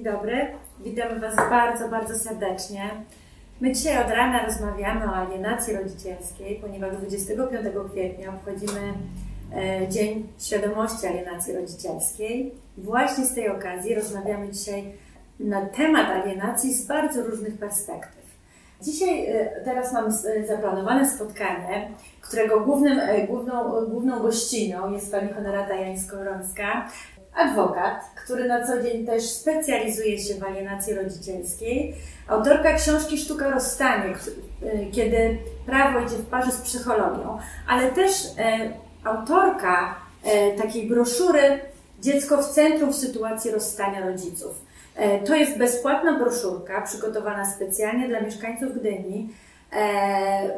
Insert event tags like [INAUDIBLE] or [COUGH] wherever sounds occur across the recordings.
Dzień dobry, witamy Was bardzo, bardzo serdecznie. My dzisiaj od rana rozmawiamy o alienacji rodzicielskiej, ponieważ 25 kwietnia obchodzimy e, Dzień Świadomości Alienacji Rodzicielskiej. Właśnie z tej okazji rozmawiamy dzisiaj na temat alienacji z bardzo różnych perspektyw. Dzisiaj, e, teraz mamy e, zaplanowane spotkanie, którego głównym, główną, główną gościnią jest pani Honorata Jańsko-Rońska, adwokat, który na co dzień też specjalizuje się w alienacji rodzicielskiej, autorka książki Sztuka rozstania, y, kiedy prawo idzie w parze z psychologią, ale też e, autorka e, takiej broszury Dziecko w centrum w sytuacji rozstania rodziców. E, to jest bezpłatna broszurka przygotowana specjalnie dla mieszkańców Gdyni,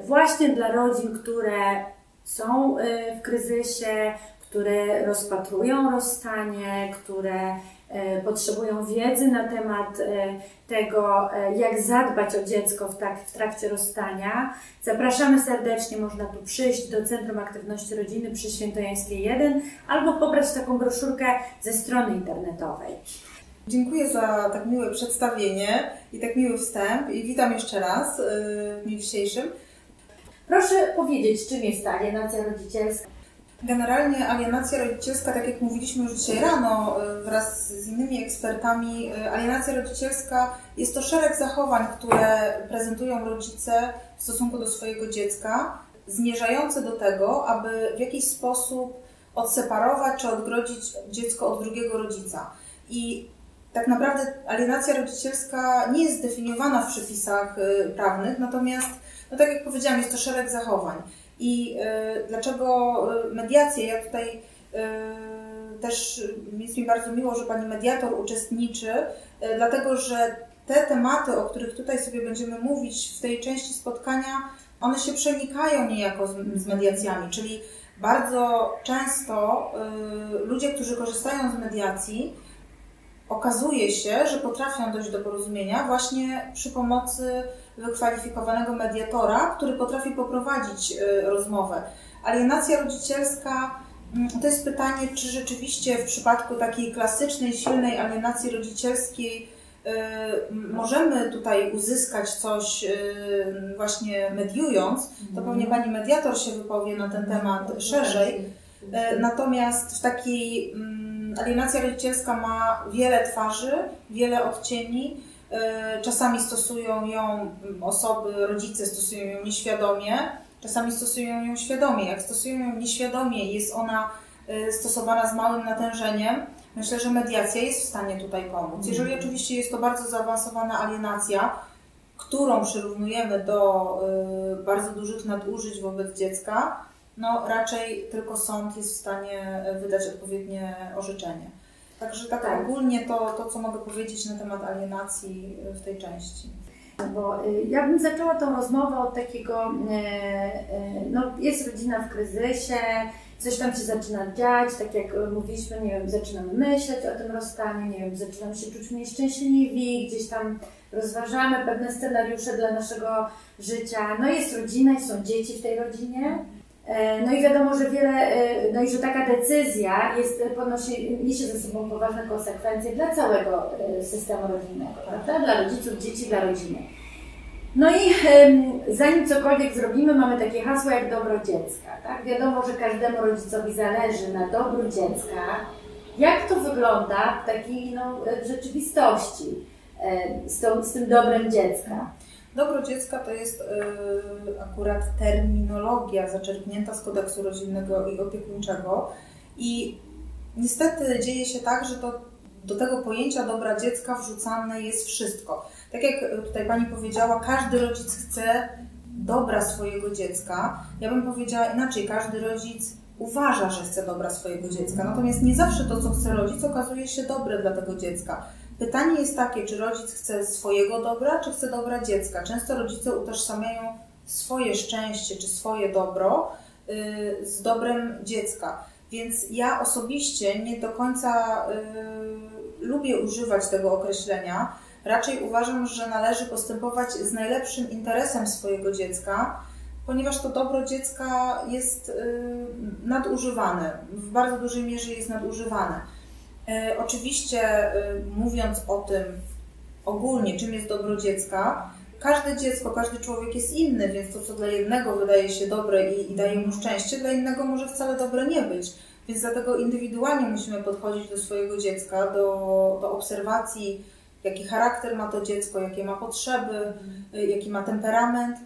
właśnie dla rodzin, które są w kryzysie, które rozpatrują rozstanie, które e, potrzebują wiedzy na temat e, tego, e, jak zadbać o dziecko w, tak, w trakcie rozstania. Zapraszamy serdecznie, można tu przyjść do Centrum Aktywności Rodziny przy Świętojańskiej 1 albo pobrać taką broszurkę ze strony internetowej. Dziękuję za tak miłe przedstawienie i tak miły wstęp i witam jeszcze raz w dniu dzisiejszym. Proszę powiedzieć, czym jest alienacja rodzicielska? Generalnie alienacja rodzicielska, tak jak mówiliśmy już dzisiaj rano y, wraz z innymi ekspertami, y, alienacja rodzicielska jest to szereg zachowań, które prezentują rodzice w stosunku do swojego dziecka, zmierzające do tego, aby w jakiś sposób odseparować czy odgrodzić dziecko od drugiego rodzica. I tak naprawdę alienacja rodzicielska nie jest zdefiniowana w przepisach y, prawnych, natomiast, no tak jak powiedziałam, jest to szereg zachowań. I y, dlaczego y, mediacja? Ja tutaj y, też jest mi bardzo miło, że pani mediator uczestniczy, dlatego że te tematy, o których tutaj sobie będziemy mówić w tej części spotkania, one się przenikają niejako z, mediacjami, czyli bardzo często ludzie, którzy korzystają z mediacji, okazuje się, że potrafią dojść do porozumienia właśnie przy pomocy wykwalifikowanego mediatora, który potrafi poprowadzić y, rozmowę. Alienacja rodzicielska mm, to jest pytanie, czy rzeczywiście w przypadku takiej klasycznej, silnej alienacji rodzicielskiej y, możemy tutaj uzyskać coś y, właśnie mediując, to mhm. pewnie pani mediator się wypowie na ten temat szerzej. Natomiast w takiej mm, alienacja rodzicielska ma wiele twarzy, wiele odcieni czasami stosują ją osoby, rodzice stosują ją nieświadomie, czasami stosują ją świadomie. Jak stosują ją nieświadomie, jest ona e, stosowana z małym natężeniem, myślę, że mediacja jest w stanie tutaj pomóc. Jeżeli mhm. oczywiście jest to bardzo zaawansowana alienacja, którą przyrównujemy do e, bardzo dużych nadużyć wobec dziecka, no raczej tylko sąd jest w stanie wydać odpowiednie orzeczenie. Także tak, tak, ogólnie to, to, co mogę powiedzieć na temat alienacji w tej części. Bo y, ja bym zaczęła tą rozmowę od takiego, e, e, no jest rodzina w kryzysie, coś tam się zaczyna dziać, tak jak mówiliśmy, nie wiem, zaczynamy myśleć o tym rozstaniu, nie wiem, zaczynamy się czuć mniej szczęśliwi, gdzieś tam rozważamy pewne scenariusze dla naszego życia. No jest rodzina i są dzieci w tej rodzinie. E, no i wiadomo, że wiele, e, no i że taka decyzja jest, ponosi, niesie ze sobą poważne konsekwencje dla całego e, systemu rodzinnego, prawda? Dla rodziców, dzieci, dla rodziny. No i zanim cokolwiek zrobimy, mamy takie hasło jak dobro dziecka. Tak? Wiadomo, że każdemu rodzicowi zależy na dobru dziecka. Jak to wygląda w takiej no, rzeczywistości z, tą, z tym dobrem dziecka? Dobro dziecka to jest y, akurat terminologia zaczerpnięta z kodeksu rodzinnego i opiekuńczego i niestety dzieje się tak, że to, do tego pojęcia dobra dziecka wrzucane jest wszystko. Tak jak tutaj Pani powiedziała, każdy rodzic chce dobra swojego dziecka. Ja bym powiedziała inaczej, każdy rodzic uważa, że chce dobra swojego dziecka, natomiast nie zawsze to, co chce rodzic, okazuje się dobre dla tego dziecka. Pytanie jest takie, czy rodzic chce swojego dobra, czy chce dobra dziecka. Często rodzice utożsamiają swoje szczęście czy swoje dobro y, z dobrem dziecka. Więc ja osobiście nie do końca y, lubię używać tego określenia. Raczej uważam, że należy postępować z najlepszym interesem swojego dziecka, ponieważ to dobro dziecka jest y, nadużywane, w bardzo dużej mierze jest nadużywane. E, oczywiście, e, mówiąc o tym ogólnie, czym jest dobro dziecka, każde dziecko, każdy człowiek jest inny, więc to, co dla jednego wydaje się dobre i, i daje mu szczęście, dla innego może wcale dobre nie być. Więc dlatego indywidualnie musimy podchodzić do swojego dziecka, do, do obserwacji, jaki charakter ma to dziecko, jakie ma potrzeby, y, jaki ma temperament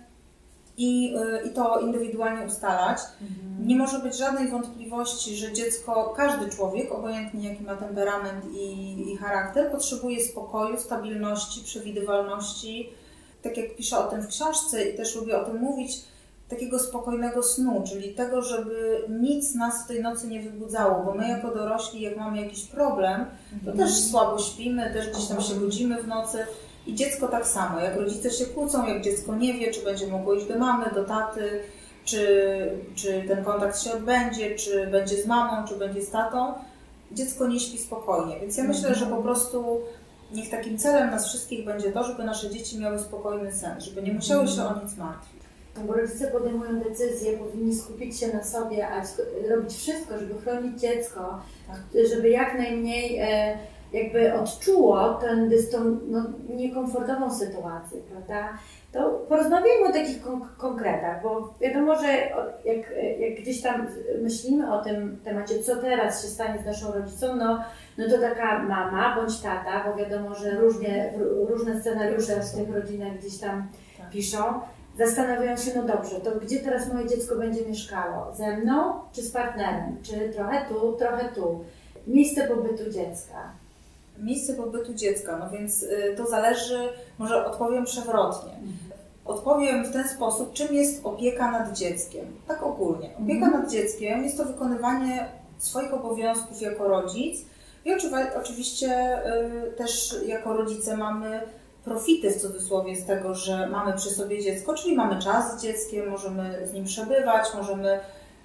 i, y, i to indywidualnie ustalać. Mhm. Nie może być żadnej wątpliwości, że dziecko, każdy człowiek, obojętnie jaki ma temperament i, i charakter, potrzebuje spokoju, stabilności, przewidywalności. Tak jak piszę o tym w książce i też lubię o tym mówić, takiego spokojnego snu, czyli tego, żeby nic nas w tej nocy nie wybudzało, bo my jako dorośli, jak mamy jakiś problem, to też słabo śpimy, też gdzieś tam się budzimy w nocy. I dziecko tak samo, jak rodzice się kłócą, jak dziecko nie wie, czy będzie mogło iść do mamy, do taty, czy, czy ten kontakt się odbędzie, czy będzie z mamą, czy będzie z tatą, dziecko nie śpi spokojnie. Więc ja myślę, że po prostu niech takim celem nas wszystkich będzie to, żeby nasze dzieci miały spokojny sen, żeby nie musiały się o nic martwić. No bo rodzice podejmują decyzje, powinni skupić się na sobie, a robić wszystko, żeby chronić dziecko, żeby jak najmniej e, jakby odczuło ten, dys- tą no, niekomfortową sytuację, prawda? To porozmawiajmy o takich kon- konkretach, bo wiadomo, że jak, jak gdzieś tam myślimy o tym temacie, co teraz się stanie z naszą rodzicą, no, no to taka mama bądź tata, bo wiadomo, że różnie, r- różne scenariusze w tych rodzinach gdzieś tam Tak. piszą, zastanawiają się, no dobrze, to gdzie teraz moje dziecko będzie mieszkało? Ze mną czy z partnerem? Czy trochę tu, trochę tu? Miejsce pobytu dziecka. Miejsce pobytu dziecka, no więc y, to zależy, może odpowiem przewrotnie. Odpowiem w ten sposób, czym jest opieka nad dzieckiem. Tak ogólnie. Opieka Mhm. nad dzieckiem jest to wykonywanie swoich obowiązków jako rodzic i oczywiście y, też jako rodzice mamy profity w cudzysłowie z tego, że mamy przy sobie dziecko, czyli mamy czas z dzieckiem, możemy z nim przebywać, możemy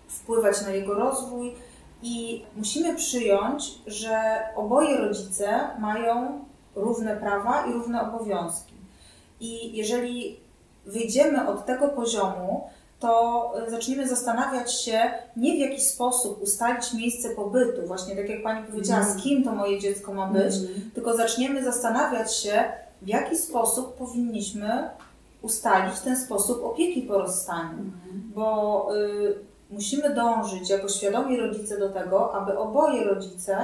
wpływać na jego rozwój i musimy przyjąć, że oboje rodzice mają równe prawa i równe obowiązki. I jeżeli wyjdziemy od tego poziomu, to y, zaczniemy zastanawiać się nie w jaki sposób ustalić miejsce pobytu, właśnie tak jak Pani powiedziała, Mhm. z kim to moje dziecko ma być, Mhm. tylko zaczniemy zastanawiać się, w jaki sposób powinniśmy ustalić ten sposób opieki po rozstaniu bo y, musimy dążyć jako świadomi rodzice do tego, aby oboje rodzice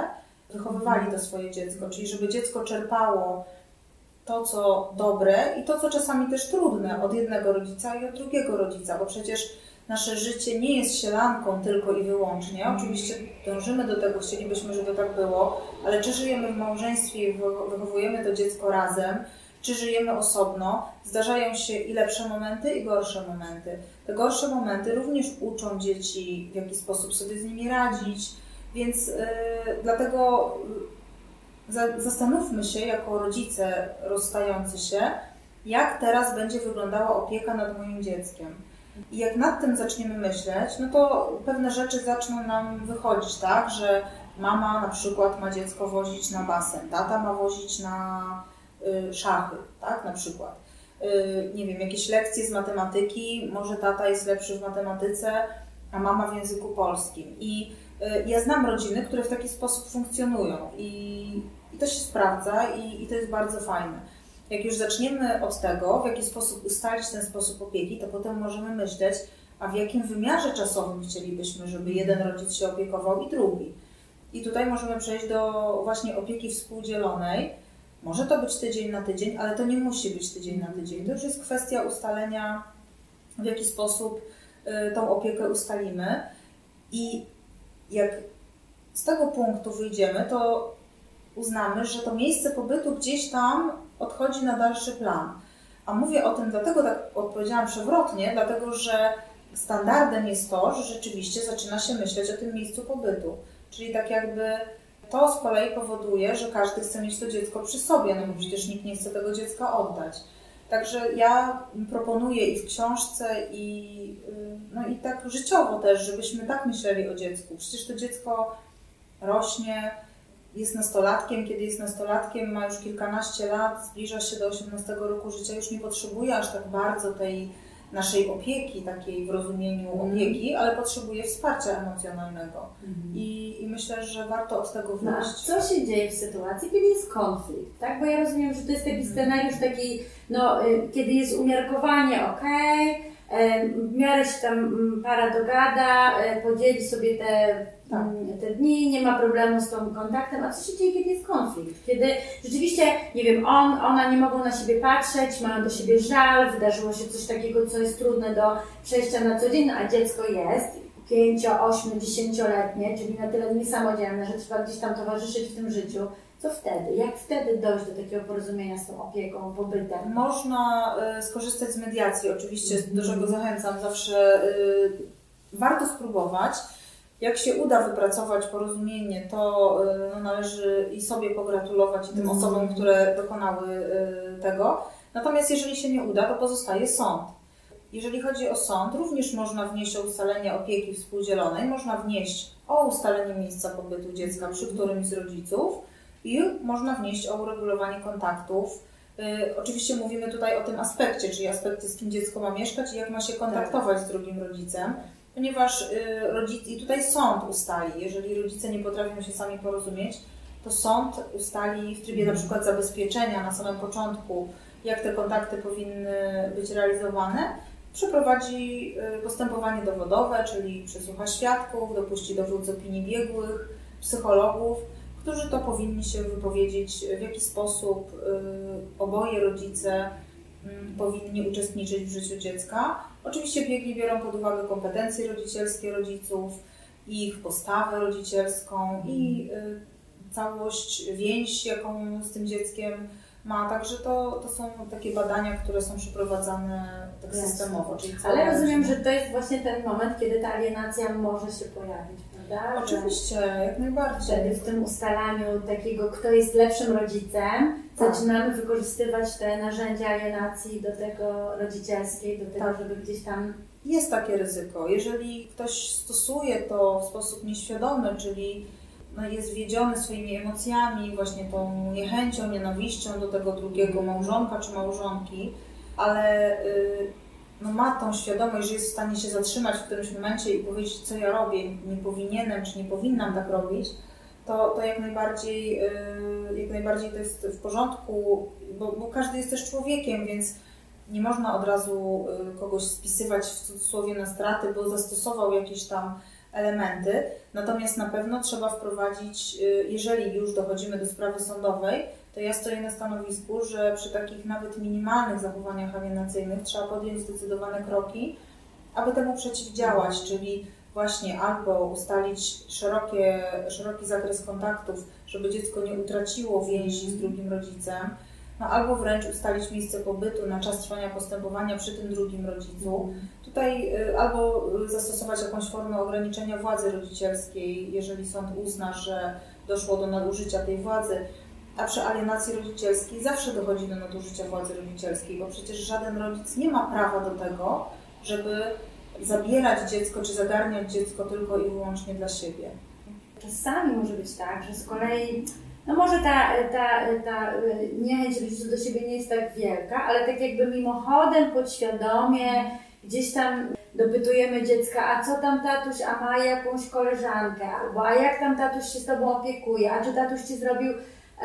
wychowywali to swoje dziecko, czyli żeby dziecko czerpało to, co dobre i to, co czasami też trudne od jednego rodzica i od drugiego rodzica, bo przecież nasze życie nie jest sielanką tylko i wyłącznie. Oczywiście dążymy do tego, chcielibyśmy, żeby tak było, ale czy żyjemy w małżeństwie i wycho- wychowujemy to dziecko razem, czy żyjemy osobno, zdarzają się i lepsze momenty, i gorsze momenty. Te gorsze momenty również uczą dzieci, w jaki sposób sobie z nimi radzić, więc y, dlatego y, za, zastanówmy się jako rodzice rozstający się, jak teraz będzie wyglądała opieka nad moim dzieckiem. I jak nad tym zaczniemy myśleć, no to pewne rzeczy zaczną nam wychodzić, tak, że mama na przykład ma dziecko wozić na basen, tata ma wozić na szachy, tak, na przykład. Y, nie wiem, jakieś lekcje z matematyki, może tata jest lepszy w matematyce, a mama w języku polskim. I y, ja znam rodziny, które w taki sposób funkcjonują i, i to się sprawdza i, i to jest bardzo fajne. Jak już zaczniemy od tego, w jaki sposób ustalić ten sposób opieki, to potem możemy myśleć, a w jakim wymiarze czasowym chcielibyśmy, żeby jeden rodzic się opiekował i drugi. I tutaj możemy przejść do właśnie opieki współdzielonej. Może to być tydzień na tydzień, ale to nie musi być tydzień na tydzień. To już jest kwestia ustalenia, w jaki sposób y, tą opiekę ustalimy. I jak z tego punktu wyjdziemy, to uznamy, że to miejsce pobytu gdzieś tam odchodzi na dalszy plan. A mówię o tym dlatego, tak odpowiedziałam przewrotnie, dlatego że standardem jest to, że rzeczywiście zaczyna się myśleć o tym miejscu pobytu. Czyli tak jakby to z kolei powoduje, że każdy chce mieć to dziecko przy sobie, no bo przecież nikt nie chce tego dziecka oddać. Także ja proponuję i w książce, i, y, no i tak życiowo też, żebyśmy tak myśleli o dziecku. Przecież to dziecko rośnie, jest nastolatkiem, kiedy jest nastolatkiem, ma już kilkanaście lat, zbliża się do 18 roku życia, już nie potrzebuje aż tak bardzo tej naszej opieki, takiej w rozumieniu Mhm. opieki, ale potrzebuje wsparcia emocjonalnego. Mhm. I, I myślę, że warto od tego No, wyjść. co się dzieje w sytuacji, kiedy jest konflikt, tak? Bo ja rozumiem, że to jest taki scenariusz taki, no, y, kiedy jest umiarkowanie, okej, y, w miarę się tam mm, para dogada, y, podzieli sobie te, Tak. mm, te dni, nie ma problemu z tą kontaktem, a co się dzieje, kiedy jest konflikt? Kiedy rzeczywiście, nie wiem, on, ona nie mogą na siebie patrzeć, mają do siebie żal, wydarzyło się coś takiego, co jest trudne do przejścia na co dzień, a dziecko jest pięcio, ośmiu, dziesięcioletnie, czyli na tyle niesamodzielne, że trzeba gdzieś tam towarzyszyć w tym życiu. Co wtedy? Jak wtedy dojść do takiego porozumienia z tą opieką, pobytem? Można y, skorzystać z mediacji, oczywiście, do Mhm. czego zachęcam. Zawsze y, warto spróbować. Jak się uda wypracować porozumienie, to y, no, należy i sobie pogratulować, i tym Mhm. osobom, które dokonały y, tego. Natomiast jeżeli się nie uda, to pozostaje sąd. Jeżeli chodzi o sąd, również można wnieść o ustalenie opieki współdzielonej, można wnieść o ustalenie miejsca pobytu dziecka przy którymś z rodziców i można wnieść o uregulowanie kontaktów. Y, oczywiście mówimy tutaj o tym aspekcie, czyli aspekcie, z kim dziecko ma mieszkać i jak ma się kontaktować z drugim rodzicem, ponieważ y, rodzic, i tutaj sąd ustali, jeżeli rodzice nie potrafią się sami porozumieć, to sąd ustali w trybie na przykład zabezpieczenia na samym początku, jak te kontakty powinny być realizowane, przeprowadzi y, postępowanie dowodowe, czyli przesłucha świadków, dopuści do wódz opinii biegłych, psychologów, którzy to powinni się wypowiedzieć, w jaki sposób y, oboje rodzice mm, powinni uczestniczyć w życiu dziecka. Oczywiście biegli biorą pod uwagę kompetencje rodzicielskie rodziców, ich postawę rodzicielską i y, całość, więź, jaką z tym dzieckiem ma. Także to, to są takie badania, które są przeprowadzane tak Jasne. systemowo. Ale rozumiem, że to jest właśnie ten moment, kiedy ta alienacja może się pojawić, prawda? Że Oczywiście, jak najbardziej. Wtedy w tym ustalaniu takiego, kto jest lepszym rodzicem, Tak. zaczynamy wykorzystywać te narzędzia alienacji do tego rodzicielskiej, do tego, Tak. żeby gdzieś tam Jest takie ryzyko. Jeżeli ktoś stosuje to w sposób nieświadomy, czyli no, jest wiedziony swoimi emocjami, właśnie tą niechęcią, nienawiścią do tego drugiego małżonka czy małżonki, ale y, no, ma tą świadomość, że jest w stanie się zatrzymać w którymś momencie i powiedzieć, co ja robię, nie powinienem czy nie powinnam tak robić, to, to jak, najbardziej, y, jak najbardziej to jest w porządku, bo, bo każdy jest też człowiekiem, więc nie można od razu y, kogoś spisywać w cudzysłowie na straty, bo zastosował jakieś tam elementy. Natomiast na pewno trzeba wprowadzić, y, jeżeli już dochodzimy do sprawy sądowej, to ja stoję na stanowisku, że przy takich nawet minimalnych zachowaniach alienacyjnych trzeba podjąć zdecydowane kroki, aby temu przeciwdziałać, czyli właśnie albo ustalić szerokie, szeroki zakres kontaktów, żeby dziecko nie utraciło więzi z drugim rodzicem, no albo wręcz ustalić miejsce pobytu na czas trwania postępowania przy tym drugim rodzicu. Tutaj y, albo y, zastosować jakąś formę ograniczenia władzy rodzicielskiej, jeżeli sąd uzna, że doszło do nadużycia tej władzy, a przy alienacji rodzicielskiej zawsze dochodzi do nadużycia władzy rodzicielskiej, bo przecież żaden rodzic nie ma prawa do tego, żeby zabierać dziecko czy zagarniać dziecko tylko i wyłącznie dla siebie. Czasami może być tak, że z kolei, no może ta, ta, ta y, niechęć rodziców do siebie nie jest tak wielka, ale tak jakby mimochodem, podświadomie, gdzieś tam dopytujemy dziecka, a co tam tatuś, a ma jakąś koleżankę, albo a jak tam tatuś się z tobą opiekuje, a czy tatuś ci zrobił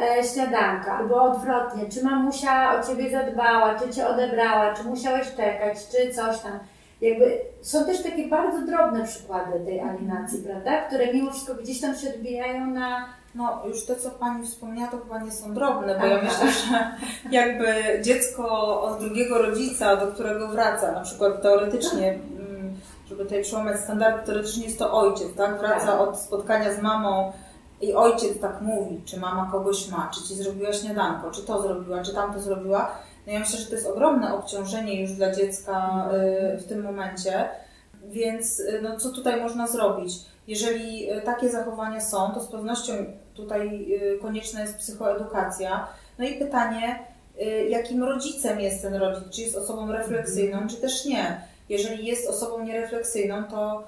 e, śniadanka, albo odwrotnie, czy mamusia o ciebie zadbała, czy cię odebrała, czy musiałeś czekać, czy coś tam. Jakby są też takie bardzo drobne przykłady tej alienacji, prawda? Które mimo wszystko gdzieś tam się odbijają na. No, już to, co Pani wspomniała, to chyba nie są drobne, bo ja myślę, że [LAUGHS] jakby dziecko od drugiego rodzica, do którego wraca, na przykład teoretycznie, mm, żeby tutaj przełamać standardy, teoretycznie jest to ojciec, tak? Wraca Tak. od spotkania z mamą i ojciec tak mówi, czy mama kogoś ma, czy ci zrobiła śniadanko, czy to zrobiła, czy tamto zrobiła. No ja myślę, że to jest ogromne obciążenie już dla dziecka y, w tym momencie. Więc y, no, co tutaj można zrobić? Jeżeli y, takie zachowania są, to z pewnością tutaj konieczna jest psychoedukacja. No i pytanie, jakim rodzicem jest ten rodzic? Czy jest osobą refleksyjną, czy też nie? Jeżeli jest osobą nierefleksyjną, to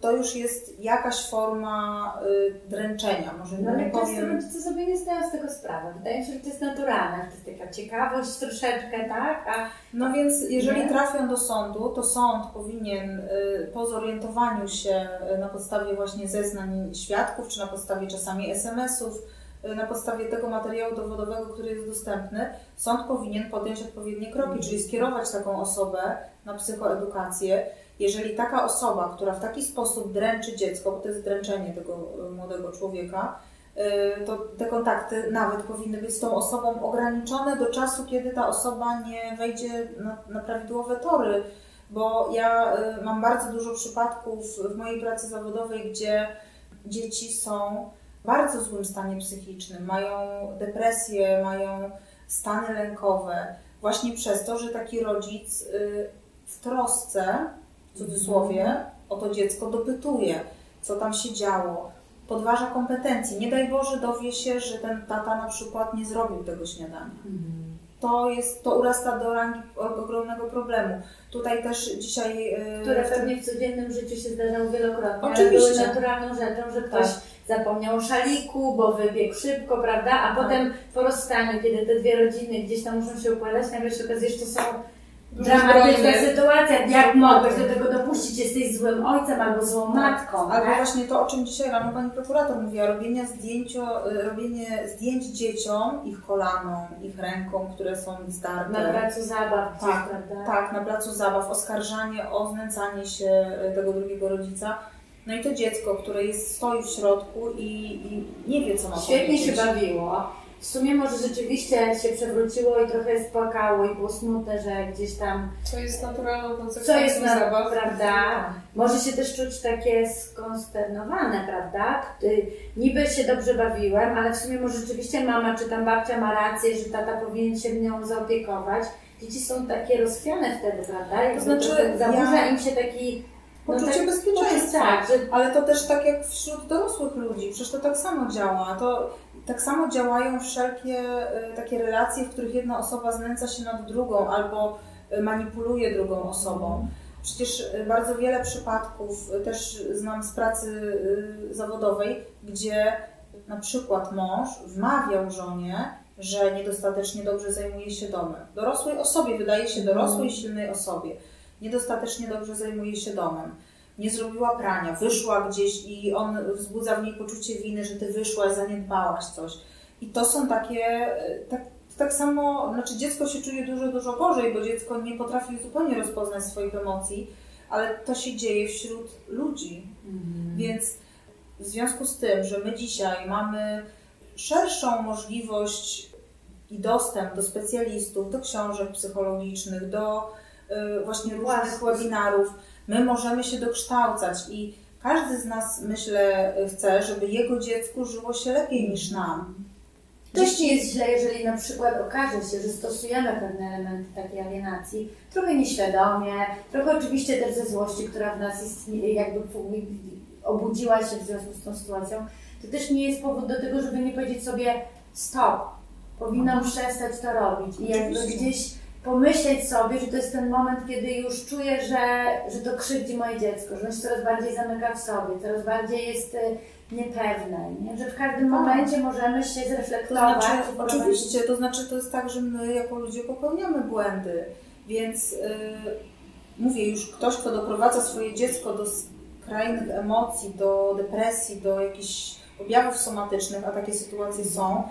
to już jest jakaś forma y, dręczenia. Może No ale nie powiem. rodzice sobie nie zdają z tego sprawy. Wydaje mi się, że to jest naturalne, że to jest taka ciekawość troszeczkę, tak? A No więc jeżeli Nie? trafią do sądu, to sąd powinien y, po zorientowaniu się y, na podstawie właśnie zeznań świadków, czy na podstawie czasami SMS-ów, y, na podstawie tego materiału dowodowego, który jest dostępny, sąd powinien podjąć odpowiednie kroki, czyli skierować taką osobę na psychoedukację. Jeżeli taka osoba, która w taki sposób dręczy dziecko, bo to jest dręczenie tego y, młodego człowieka, y, to te kontakty nawet powinny być z tą osobą ograniczone do czasu, kiedy ta osoba nie wejdzie na, na prawidłowe tory. Bo ja y, mam bardzo dużo przypadków w mojej pracy zawodowej, gdzie dzieci są w bardzo złym stanie psychicznym, mają depresję, mają stany lękowe, właśnie przez to, że taki rodzic w trosce, w cudzysłowie, o to dziecko dopytuje, co tam się działo, podważa kompetencje. Nie daj Boże dowie się, że ten tata na przykład nie zrobił tego śniadania. To jest, to urasta do rangi ogromnego problemu. Tutaj też dzisiaj... y, które w pewnie w codziennym życiu się zdarzają wielokrotnie, Oczywiście. były naturalną rzeczą, że ktoś Tak. zapomniał o szaliku, bo wybiegł szybko, prawda? A Tak. potem po rozstaniu, kiedy te dwie rodziny gdzieś tam muszą się układać, nagle się okazuje, że to są Zbrodnie. sytuacje. Jak mogłeś do tego dopuścić? Jesteś złym ojcem albo złą matką. Albo tak? właśnie to, o czym dzisiaj rano pani prokurator mówiła, robienie, zdjęcio, y, robienie zdjęć dzieciom, ich kolanom, ich rękom, które są zdarte. Na placu zabaw gdzieś, Tak, prawda? Tak, na placu zabaw, oskarżanie o znęcanie się y, tego drugiego rodzica. No i to dziecko, które jest, stoi w środku i, i nie wie, co ma Świetnie się powiedzieć. bawiło. W sumie może rzeczywiście się przewróciło i trochę spłakało i było smutne, że gdzieś tam Co jest naturalną Co konsekwencją jest na, zabaw. prawda? Może się też czuć takie skonsternowane, prawda? Niby się dobrze bawiłem, ale w sumie może rzeczywiście mama czy tam babcia ma rację, że tata powinien się nią zaopiekować. Dzieci są takie rozchwiane wtedy, prawda? Jakby znaczy, zaburza ja- im się taki Poczucie tak- bezpieczeństwa. Tak, że Ale to też tak jak wśród dorosłych ludzi, przecież to tak samo działa. To tak samo działają wszelkie y, takie relacje, w których jedna osoba znęca się nad drugą albo y, manipuluje drugą osobą. Przecież y, bardzo wiele przypadków też znam z pracy zawodowej, gdzie na przykład mąż wmawiał żonie, że niedostatecznie dobrze zajmuje się domem. Dorosłej osobie, wydaje się dorosłej, silnej osobie. Niedostatecznie dobrze zajmuje się domem nie zrobiła prania, wyszła gdzieś i on wzbudza w niej poczucie winy, że ty wyszłaś, zaniedbałaś coś. I to są takie, e, tak, tak samo, znaczy dziecko się czuje dużo, dużo gorzej, bo dziecko nie potrafi zupełnie rozpoznać swoich emocji, ale to się dzieje wśród ludzi. Więc w związku z tym, że my dzisiaj mamy szerszą możliwość i dostęp do specjalistów, do książek psychologicznych, do y, właśnie różnych Właśnie. webinarów, my możemy się dokształcać i każdy z nas, myślę, chce, żeby jego dziecku żyło się lepiej niż nam. Też nie jest źle, jeżeli na przykład okaże się, że stosujemy pewne elementy takiej alienacji, trochę nieświadomie, trochę oczywiście też ze złości, która w nas istnieje, jakby obudziła się w związku z tą sytuacją, to też nie jest powód do tego, żeby nie powiedzieć sobie stop, powinnam przestać to robić. I jakby gdzieś pomyśleć sobie, że to jest ten moment, kiedy już czuję, że, że to krzywdzi moje dziecko, że ono się coraz bardziej zamyka w sobie, coraz bardziej jest y, niepewne, nie? że w każdym Tak. momencie możemy się To zreflektować. znaczy, i wprowadzić- oczywiście, to znaczy to jest tak, że my jako ludzie popełniamy błędy, więc yy, mówię już, ktoś, kto doprowadza swoje dziecko do skrajnych emocji, do depresji, do jakichś objawów somatycznych, a takie sytuacje są,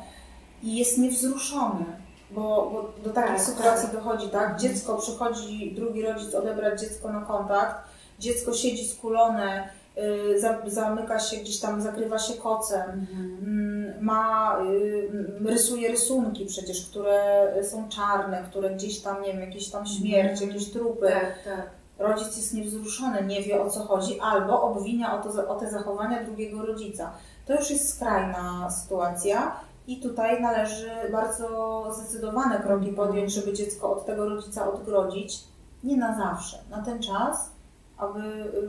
i jest niewzruszony, bo, bo do takich Tak, sytuacji tak. dochodzi, tak? Dziecko przychodzi, drugi rodzic odebrać dziecko na kontakt, dziecko siedzi skulone, za, zamyka się gdzieś tam, zakrywa się kocem, Mhm. Mm, ma, y, rysuje rysunki przecież, które są czarne, które gdzieś tam, nie wiem, jakieś tam śmierć, jakieś trupy. Tak, tak. Rodzic jest niewzruszony, nie wie o co chodzi, albo obwinia o, to, o te zachowania drugiego rodzica. To już jest skrajna sytuacja i tutaj należy bardzo zdecydowane kroki podjąć, żeby dziecko od tego rodzica odgrodzić. Nie na zawsze, na ten czas, aby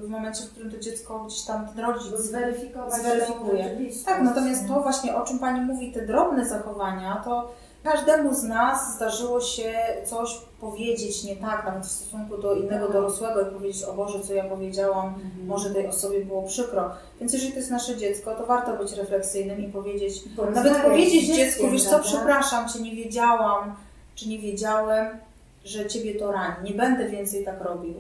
w momencie, w którym to dziecko gdzieś tam ten rodzic Zweryfikować Zweryfikuje. tak, natomiast to właśnie, o czym Pani mówi, te drobne zachowania, to każdemu z nas zdarzyło się coś powiedzieć nie tak, nawet w stosunku do innego Tak. dorosłego i powiedzieć, o Boże, co ja powiedziałam, Mhm. może tej osobie było przykro. Więc jeżeli to jest nasze dziecko, to warto być refleksyjnym i powiedzieć, Porozmawiać nawet powiedzieć dziecku, wiesz co, przepraszam Cię, nie wiedziałam, czy nie wiedziałem, że Ciebie to rani. Nie będę więcej tak robił.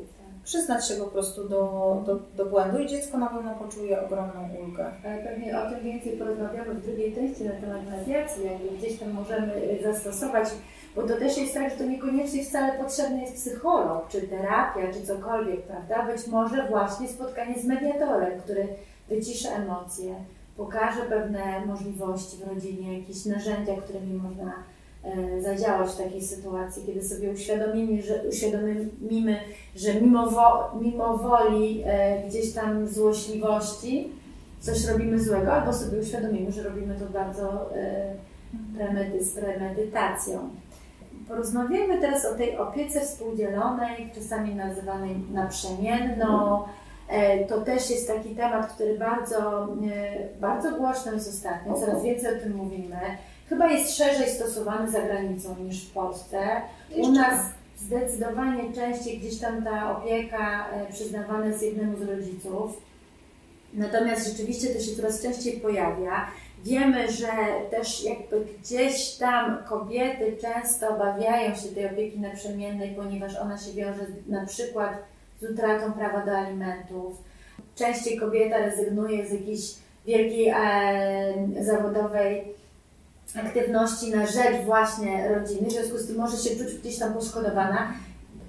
Przyznać się po prostu do, do, do błędu i dziecko na pewno poczuje ogromną ulgę. Ale Pewnie o tym więcej porozmawiamy w drugiej części na temat mediacji, jak gdzieś tam możemy y, zastosować, bo to też jest tak, że to niekoniecznie wcale potrzebny jest psycholog, czy terapia, czy cokolwiek, prawda? Być może właśnie spotkanie z mediatorem, który wycisza emocje, pokaże pewne możliwości w rodzinie, jakieś narzędzia, którymi można e, zadziałać w takiej sytuacji, kiedy sobie uświadomimy, że, uświadomimy, że mimo, wo, mimo woli e, gdzieś tam złośliwości coś robimy złego, albo sobie uświadomimy, że robimy to bardzo e, premedy, z premedytacją. Porozmawiamy teraz o tej opiece współdzielonej, czasami nazywanej naprzemienną. E, To też jest taki temat, który bardzo, e, bardzo głośno jest ostatnio, coraz więcej o tym mówimy. Chyba jest szerzej stosowany za granicą niż w Polsce. U nas zdecydowanie częściej gdzieś tam ta opieka e, przyznawana jest jednemu z rodziców. Natomiast rzeczywiście to się coraz częściej pojawia. Wiemy, że też jakby gdzieś tam kobiety często obawiają się tej opieki naprzemiennej, ponieważ ona się wiąże na przykład z utratą prawa do alimentów. Częściej kobieta rezygnuje z jakiejś wielkiej e, zawodowej aktywności na rzecz właśnie rodziny, w związku z tym może się czuć gdzieś tam poszkodowana.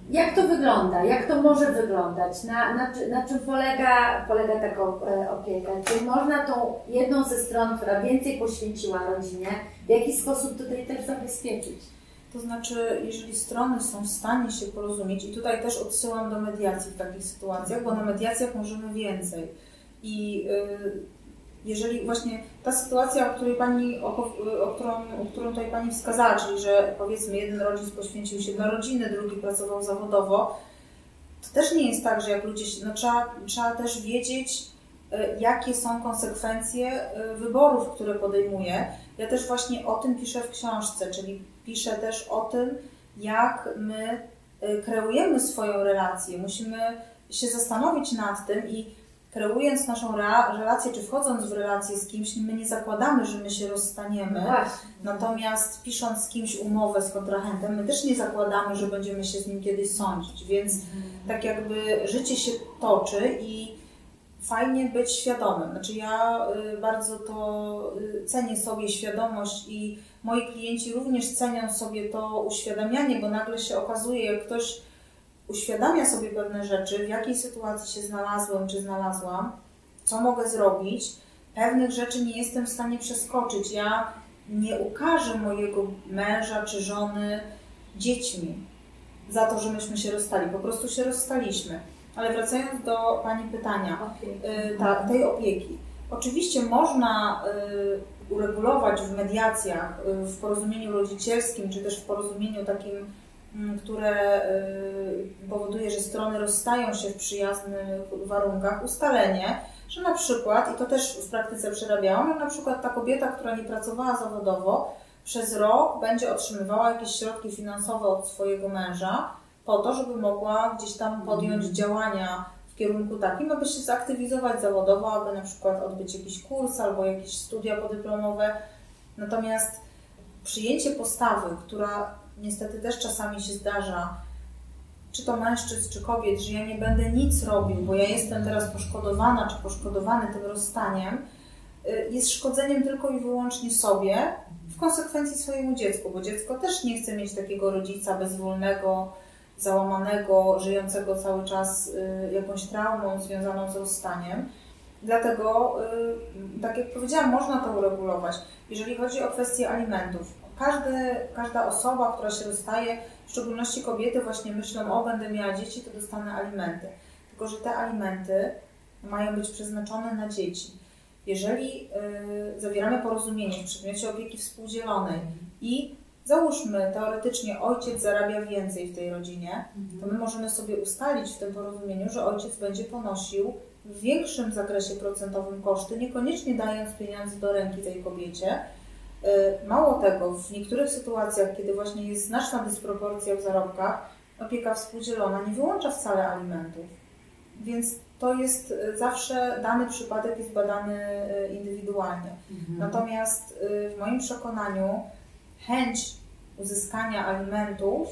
Jak to wygląda? Jak to może wyglądać? Na, na, na czym polega, polega taka e, opieka? Czy można tą jedną ze stron, która więcej poświęciła rodzinie, w jaki sposób tutaj też zabezpieczyć? To znaczy, jeżeli strony są w stanie się porozumieć, i tutaj też odsyłam do mediacji w takich sytuacjach, bo na mediacjach możemy więcej. I y, jeżeli właśnie ta sytuacja, o której pani, o, o, którą, o którą tutaj Pani wskazała, czyli że powiedzmy jeden rodzic poświęcił się dla rodziny, drugi pracował zawodowo, to też nie jest tak, że jak ludzie się, no trzeba, trzeba też wiedzieć, y, jakie są konsekwencje y, wyborów, które podejmuje. Ja też właśnie o tym piszę w książce, czyli piszę też o tym, jak my y, kreujemy swoją relację. Musimy się zastanowić nad tym i kreując naszą relację, czy wchodząc w relację z kimś, my nie zakładamy, że my się rozstaniemy. Właśnie. Natomiast pisząc z kimś umowę z kontrahentem, my też nie zakładamy, że będziemy się z nim kiedyś sądzić, więc tak jakby życie się toczy i fajnie być świadomym. Znaczy ja y, bardzo to y, cenię sobie świadomość i moi klienci również cenią sobie to uświadamianie, bo nagle się okazuje, jak ktoś uświadamia sobie pewne rzeczy, w jakiej sytuacji się znalazłem czy znalazłam, co mogę zrobić, pewnych rzeczy nie jestem w stanie przeskoczyć. Ja nie ukażę mojego męża czy żony dziećmi za to, że myśmy się rozstali. Po prostu się rozstaliśmy. Ale wracając do Pani pytania, y, ta, tej opieki. Oczywiście można y, uregulować w mediacjach, y, w porozumieniu rodzicielskim, czy też w porozumieniu takim, które y, powoduje, że strony rozstają się w przyjaznych warunkach, ustalenie, że na przykład, i to też w praktyce przerabiałam, że na przykład ta kobieta, która nie pracowała zawodowo, przez rok będzie otrzymywała jakieś środki finansowe od swojego męża, po to, żeby mogła gdzieś tam podjąć działania w kierunku takim, aby się zaktywizować zawodowo, aby na przykład odbyć jakiś kurs albo jakieś studia podyplomowe. Natomiast przyjęcie postawy, która niestety też czasami się zdarza, czy to mężczyzn, czy kobiet, że ja nie będę nic robił, bo ja jestem teraz poszkodowana, czy poszkodowany tym rozstaniem, y, jest szkodzeniem tylko i wyłącznie sobie, w konsekwencji swojemu dziecku, bo dziecko też nie chce mieć takiego rodzica bezwolnego, załamanego, żyjącego cały czas y, jakąś traumą związaną z rozstaniem. Dlatego, y, tak jak powiedziałam, można to uregulować. Jeżeli chodzi o kwestię alimentów, każdy, każda osoba, która się rozstaje, w szczególności kobiety, właśnie myślą, o będę miała dzieci, to dostanę alimenty. Tylko, że te alimenty mają być przeznaczone na dzieci. Jeżeli y, zawieramy porozumienie w przedmiocie opieki współdzielonej i załóżmy teoretycznie ojciec zarabia więcej w tej rodzinie, to my możemy sobie ustalić w tym porozumieniu, że ojciec będzie ponosił w większym zakresie procentowym koszty, niekoniecznie dając pieniądze do ręki tej kobiecie, mało tego, w niektórych sytuacjach, kiedy właśnie jest znaczna dysproporcja w zarobkach, opieka współdzielona nie wyłącza wcale alimentów. Więc to jest y, zawsze dany przypadek jest badany y, indywidualnie. Mhm. Natomiast w moim przekonaniu chęć uzyskania alimentów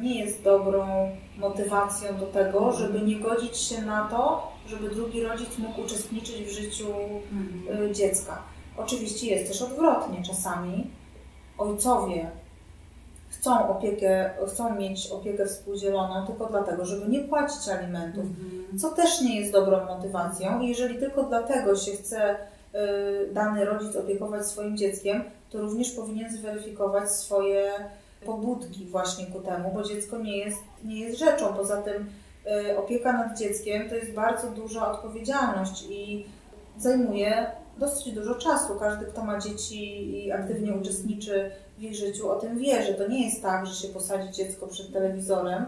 nie jest dobrą motywacją do tego, żeby nie godzić się na to, żeby drugi rodzic mógł uczestniczyć w życiu Mhm. dziecka. Oczywiście jest też odwrotnie. Czasami ojcowie chcą opiekę, chcą mieć opiekę współdzieloną tylko dlatego, żeby nie płacić alimentów, Mhm. co też nie jest dobrą motywacją. I jeżeli tylko dlatego się chce y, dany rodzic opiekować swoim dzieckiem, to również powinien zweryfikować swoje pobudki właśnie ku temu, bo dziecko nie jest, nie jest rzeczą. Poza tym y, opieka nad dzieckiem to jest bardzo duża odpowiedzialność i zajmuje dosyć dużo czasu. Każdy, kto ma dzieci i aktywnie uczestniczy w ich życiu, o tym wie, że to nie jest tak, że się posadzi dziecko przed telewizorem,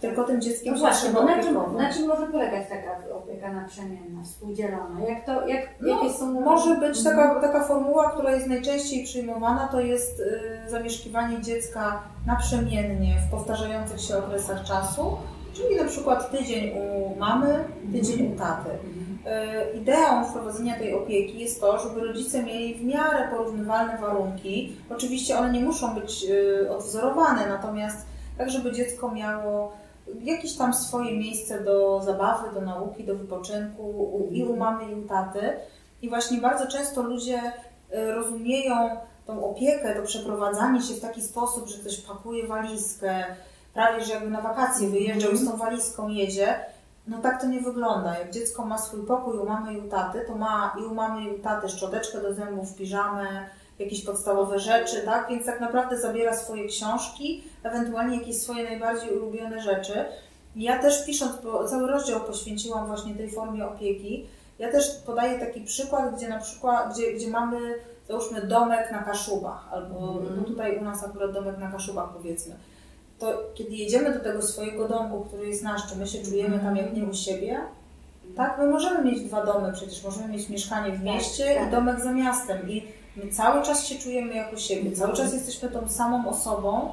tylko tym dzieckiem No się właśnie, bo na czym, na czym może polegać taka opieka naprzemienna, współdzielona? Jak to, jak, No, jakie są... Może być Mhm. taka, taka formuła, która jest najczęściej przyjmowana, to jest y, zamieszkiwanie dziecka naprzemiennie w powtarzających się okresach czasu, czyli na przykład tydzień u mamy, tydzień u taty. Y, Ideą wprowadzenia tej opieki jest to, żeby rodzice mieli w miarę porównywalne warunki. Oczywiście one nie muszą być y, odwzorowane, natomiast tak, żeby dziecko miało jakieś tam swoje miejsce do zabawy, do nauki, do wypoczynku i u mamy, i u taty. I właśnie bardzo często ludzie y, rozumieją tą opiekę, to przeprowadzanie się w taki sposób, że ktoś pakuje walizkę, prawie że jakby na wakacje wyjeżdżał i z tą walizką jedzie. No tak to nie wygląda. Jak dziecko ma swój pokój u mamy i u taty, to ma i u mamy i u taty szczoteczkę do zębów, piżamę, jakieś podstawowe rzeczy, tak? Więc tak naprawdę zabiera swoje książki, ewentualnie jakieś swoje najbardziej ulubione rzeczy. Ja też pisząc, bo cały rozdział poświęciłam właśnie tej formie opieki, ja też podaję taki przykład, gdzie na przykład, gdzie, gdzie mamy załóżmy domek na Kaszubach, albo Mhm. no tutaj u nas akurat domek na Kaszubach powiedzmy, to kiedy jedziemy do tego swojego domku, który jest nasz, czy my się czujemy tam jak nie u siebie, tak, my możemy mieć dwa domy, przecież. Możemy mieć mieszkanie w mieście tak. i domek za miastem. I my cały czas się czujemy jak u siebie, cały czas jesteśmy tą samą osobą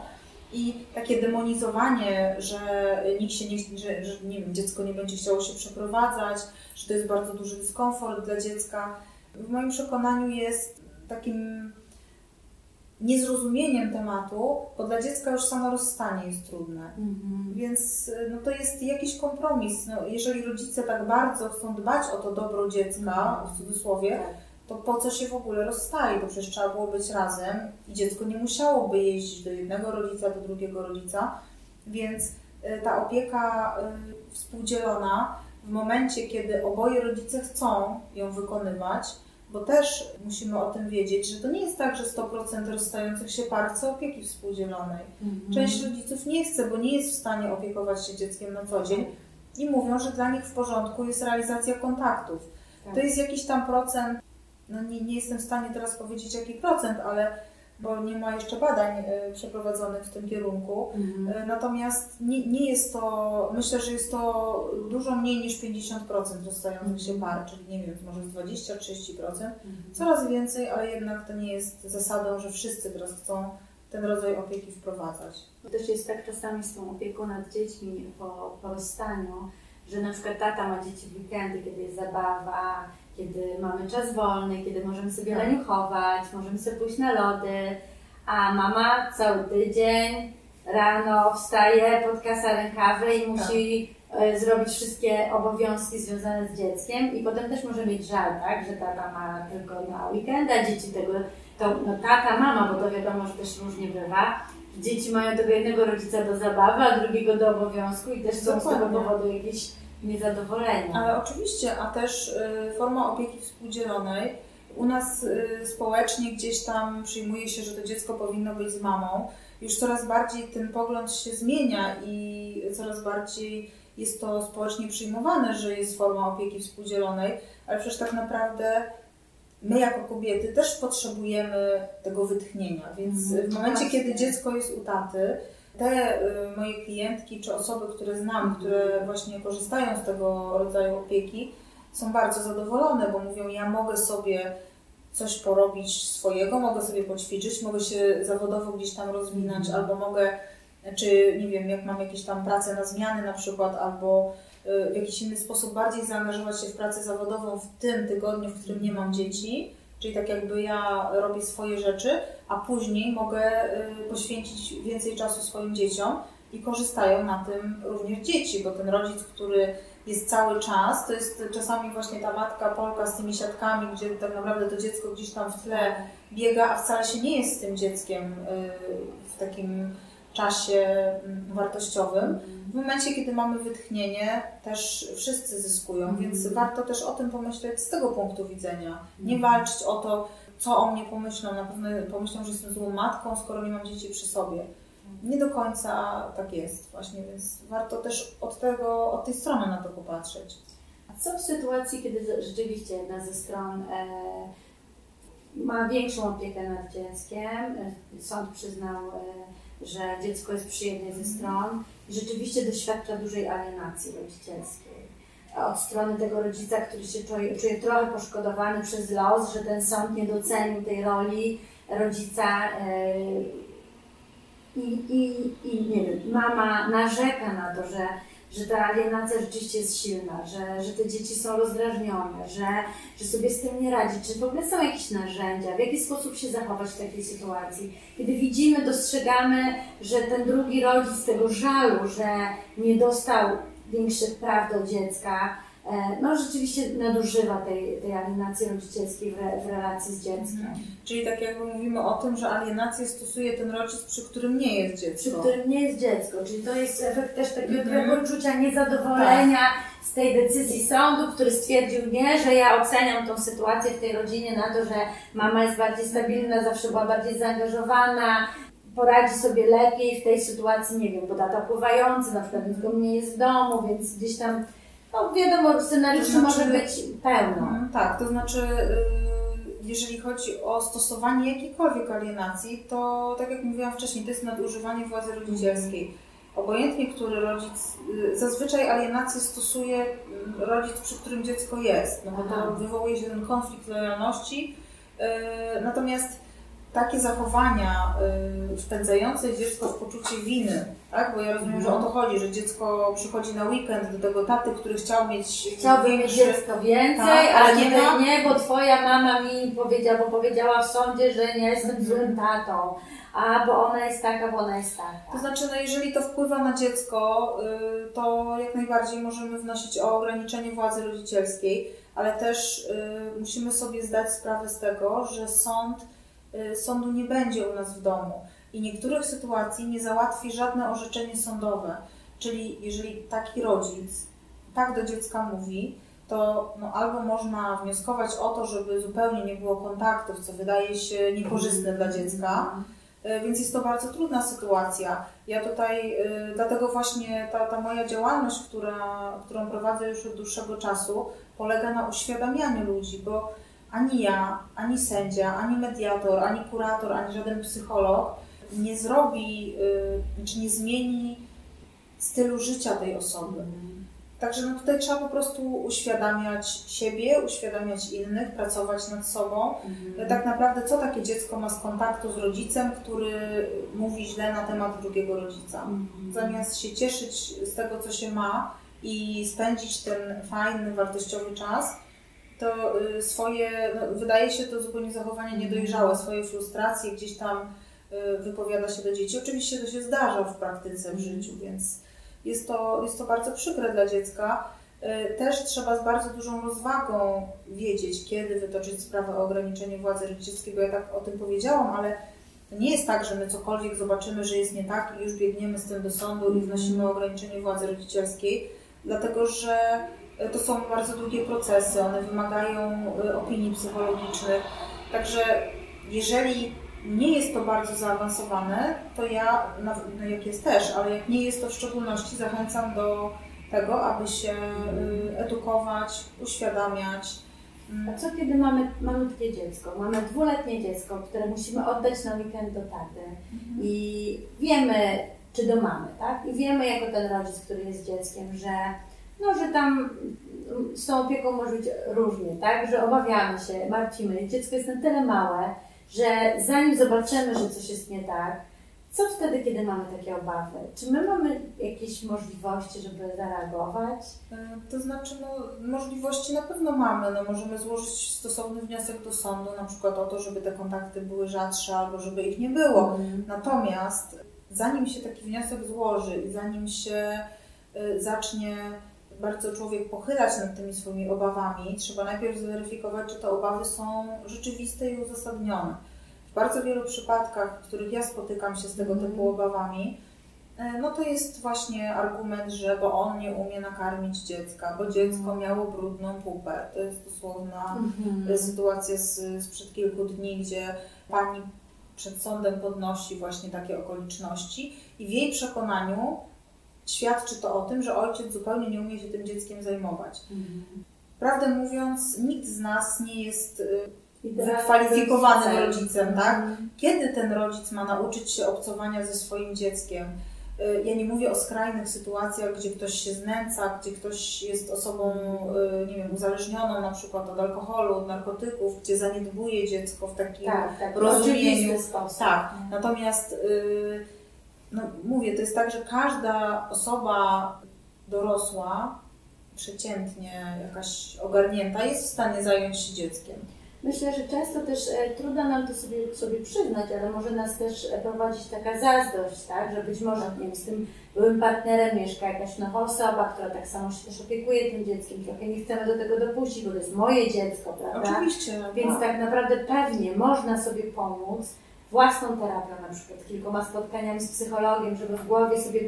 i takie demonizowanie, że nikt się nie, że, że nie wiem, dziecko nie będzie chciało się przeprowadzać, że to jest bardzo duży dyskomfort dla dziecka, w moim przekonaniu jest takim niezrozumieniem tematu, bo dla dziecka już samo rozstanie jest trudne. Mhm. Więc y, no, to jest jakiś kompromis. No, jeżeli rodzice tak bardzo chcą dbać o to dobro dziecka, w cudzysłowie, Tak. to po co się w ogóle rozstali? To przecież trzeba było być razem i dziecko nie musiałoby jeździć do jednego rodzica, do drugiego rodzica. Więc y, ta opieka y, współdzielona w momencie, kiedy oboje rodzice chcą ją wykonywać, bo też musimy o tym wiedzieć, że to nie jest tak, że 100% rozstających się par chce opieki współdzielonej. Mhm. Część rodziców nie chce, bo nie jest w stanie opiekować się dzieckiem na co dzień i mówią, że dla nich w porządku jest realizacja kontaktów. Tak. To jest jakiś tam procent, no nie, nie jestem w stanie teraz powiedzieć jaki procent, ale bo nie ma jeszcze badań y, przeprowadzonych w tym kierunku. Mhm. Y, Natomiast nie, nie jest to, myślę, że jest to dużo mniej niż 50% rozstających się par, czyli nie wiem, może z 20-30%. Mhm. Coraz więcej, ale jednak to nie jest zasadą, że wszyscy teraz chcą ten rodzaj opieki wprowadzać. To też jest tak czasami z tą opieką nad dziećmi po, po rozstaniu, że na przykład tata ma dzieci w weekendy, kiedy jest zabawa, kiedy mamy czas wolny, kiedy możemy sobie Tak. leniuchować, możemy sobie pójść na lody, a mama cały tydzień rano wstaje, podkasa rękawy i musi e, zrobić wszystkie obowiązki związane z dzieckiem. I potem też może mieć żal, tak, że tata ma tylko na weekend, a dzieci tego, to no, tata, mama, bo to wiadomo, że też różnie bywa, dzieci mają tego jednego rodzica do zabawy, a drugiego do obowiązku i też są z tego powodu jakieś niezadowolenia. Ale oczywiście, a też y, forma opieki współdzielonej. U nas y, społecznie gdzieś tam przyjmuje się, że to dziecko powinno być z mamą. Już coraz bardziej ten pogląd się zmienia i coraz bardziej jest to społecznie przyjmowane, że jest forma opieki współdzielonej, ale przecież tak naprawdę my jako kobiety też potrzebujemy tego wytchnienia, więc Mhm, w momencie, kiedy dziecko jest u taty, te y, moje klientki czy osoby, które znam, które właśnie korzystają z tego rodzaju opieki, są bardzo zadowolone, bo mówią, ja mogę sobie coś porobić swojego, mogę sobie poćwiczyć, mogę się zawodowo gdzieś tam rozwinąć, Mhm. albo mogę, czy nie wiem, jak mam jakieś tam pracę na zmiany na przykład, albo y, w jakiś inny sposób bardziej zaangażować się w pracę zawodową w tym tygodniu, w którym nie mam dzieci, czyli tak jakby ja robię swoje rzeczy, a później mogę y, poświęcić więcej czasu swoim dzieciom i korzystają na tym również dzieci, bo ten rodzic, który jest cały czas, to jest czasami właśnie ta matka Polka z tymi siatkami, gdzie tak naprawdę to dziecko gdzieś tam w tle biega, a wcale się nie jest z tym dzieckiem y, w takim czasie mm, wartościowym. W momencie, kiedy mamy wytchnienie, też wszyscy zyskują, Mhm. więc warto też o tym pomyśleć z tego punktu widzenia. Nie walczyć o to, co o mnie pomyślą. Na pewno pomyślą, że jestem złą matką, skoro nie mam dzieci przy sobie. Nie do końca tak jest właśnie, więc warto też od tego, od tej strony na to popatrzeć. A co w sytuacji, kiedy rzeczywiście jedna ze stron e, ma większą opiekę nad dzieckiem, e, sąd przyznał, e, że dziecko jest przy jednej ze stron i rzeczywiście doświadcza dużej alienacji rodzicielskiej. Od strony tego rodzica, który się czuje, czuje trochę poszkodowany przez los, że ten sąd nie docenił tej roli rodzica e, i, i, i nie wiem, mama narzeka na to, że że ta alienacja rzeczywiście jest silna, że, że te dzieci są rozdrażnione, że, że sobie z tym nie radzi. Czy w ogóle są jakieś narzędzia? W jaki sposób się zachować w takiej sytuacji? Kiedy widzimy, dostrzegamy, że ten drugi rodzic z tego żalu, że nie dostał większych praw do dziecka, no rzeczywiście nadużywa tej, tej alienacji rodzicielskiej w, w relacji z dzieckiem. Czyli tak jakby mówimy o tym, że alienację stosuje ten rodzic, przy którym nie jest Przy dziecko. którym nie jest dziecko, czyli to jest efekt też takiego Mhm. poczucia niezadowolenia z tej decyzji sądu, który stwierdził nie, że ja oceniam tą sytuację w tej rodzinie na to, że mama jest bardziej stabilna, zawsze była bardziej zaangażowana, poradzi sobie lepiej w tej sytuacji, nie wiem, bo tata pływający, na przykład nikt go nie jest w domu, więc gdzieś tam, no wiadomo, scenariuszy To znaczy- może być pełno. Mhm, tak, to znaczy, y, jeżeli chodzi o stosowanie jakiejkolwiek alienacji, to tak jak mówiłam wcześniej, to jest nadużywanie władzy rodzicielskiej. Obojętnie, który rodzic, y, zazwyczaj alienację stosuje y, rodzic, przy którym dziecko jest, no bo to wywołuje się ten konflikt lojalności. Y, Natomiast takie zachowania y, wpędzające dziecko w poczucie winy, tak? Bo ja rozumiem, że o to chodzi, że dziecko przychodzi na weekend do tego taty, który chciał mieć Chciałbym mieć dziecko więcej, Tak, ale nie ma- nie, bo twoja mama mi powiedziała, bo powiedziała w sądzie, że nie jestem złym tatą, a bo ona jest taka, bo ona jest To taka. znaczy, no jeżeli to wpływa na dziecko, y, to jak najbardziej możemy wnosić o ograniczenie władzy rodzicielskiej, ale też y, musimy sobie zdać sprawę z tego, że sąd, y, sądu nie będzie u nas w domu i niektórych sytuacji nie załatwi żadne orzeczenie sądowe. Czyli jeżeli taki rodzic tak do dziecka mówi, to no, albo można wnioskować o to, żeby zupełnie nie było kontaktów, co wydaje się niekorzystne dla dziecka, E, Więc jest to bardzo trudna sytuacja. Ja tutaj, y, dlatego właśnie ta, ta moja działalność, która, którą prowadzę już od dłuższego czasu, polega na uświadamianiu ludzi, bo ani ja, ani sędzia, ani mediator, ani kurator, ani żaden psycholog nie zrobi, y, czy nie zmieni stylu życia tej osoby. Także no tutaj trzeba po prostu uświadamiać siebie, uświadamiać innych, pracować nad sobą. Tak naprawdę, co takie dziecko ma z kontaktu z rodzicem, który mówi źle na temat drugiego rodzica? Zamiast się cieszyć z tego, co się ma i spędzić ten fajny, wartościowy czas, to y, swoje, no, wydaje się to zupełnie zachowanie niedojrzałe, swoje frustracje gdzieś tam y, wypowiada się do dzieci. Oczywiście to się zdarza w praktyce, w życiu, więc jest to, jest to bardzo przykre dla dziecka. Y, Też trzeba z bardzo dużą rozwagą wiedzieć, kiedy wytoczyć sprawę o ograniczenie władzy rodzicielskiej, bo ja tak o tym powiedziałam, ale nie jest tak, że my cokolwiek zobaczymy, że jest nie tak i już biegniemy z tym do sądu i wnosimy o ograniczenie władzy rodzicielskiej, dlatego że to są bardzo długie procesy, one wymagają y, opinii psychologicznych. Także jeżeli nie jest to bardzo zaawansowane, to ja, no jak jest też, ale jak nie jest to w szczególności, zachęcam do tego, aby się y, edukować, uświadamiać. Mm, A co kiedy mamy malutkie dziecko? Mamy dwuletnie dziecko, które musimy oddać na weekend do taty i wiemy, czy do mamy, tak? I wiemy jako ten rodzic, który jest dzieckiem, że no, że tam z tą opieką może być różnie, tak? Że obawiamy się, martwimy. Dziecko jest na tyle małe, że zanim zobaczymy, że coś jest nie tak, co wtedy, kiedy mamy takie obawy? Czy my mamy jakieś możliwości, żeby zareagować? E, to znaczy, no, możliwości na pewno mamy. No, możemy złożyć stosowny wniosek do sądu, na przykład o to, żeby te kontakty były rzadsze albo żeby ich nie było. Mhm. Natomiast zanim się taki wniosek złoży i zanim się y, zacznie bardzo człowiek pochylać nad tymi swoimi obawami, trzeba najpierw zweryfikować, czy te obawy są rzeczywiste i uzasadnione. W bardzo wielu przypadkach, w których ja spotykam się z tego Mhm. typu obawami, y, no to jest właśnie argument, że bo on nie umie nakarmić dziecka, bo dziecko Mhm. miało brudną pupę. To jest dosłowna Mhm. sytuację z, sprzed kilku dni, gdzie pani przed sądem podnosi właśnie takie okoliczności i w jej przekonaniu świadczy to o tym, że ojciec zupełnie nie umie się tym dzieckiem zajmować. Mhm. Prawdę mówiąc, nikt z nas nie jest y, wykwalifikowanym rodzicem, tak? Mhm. Kiedy ten rodzic ma nauczyć się obcowania ze swoim dzieckiem? Y, Ja nie mówię o skrajnych sytuacjach, gdzie ktoś się znęca, gdzie ktoś jest osobą, y, nie wiem, uzależnioną na przykład od alkoholu, od narkotyków, gdzie zaniedbuje dziecko w takim Tak, tak. rozumieniu. Tak, natomiast y, no, mówię, to jest tak, że każda osoba dorosła, przeciętnie jakaś ogarnięta, jest w stanie zająć się dzieckiem. Myślę, że często też e, trudno nam to sobie, sobie przyznać, ale może nas też e, prowadzić taka zazdrość, tak? Że być może nie wiem, z tym byłym partnerem mieszka jakaś nowa osoba, która tak samo się też opiekuje tym dzieckiem. Trochę nie chcemy do tego dopuścić, bo to jest moje dziecko, prawda? Oczywiście. Więc tak naprawdę pewnie można sobie pomóc własną terapią, na przykład kilkoma spotkaniami z psychologiem, żeby w głowie sobie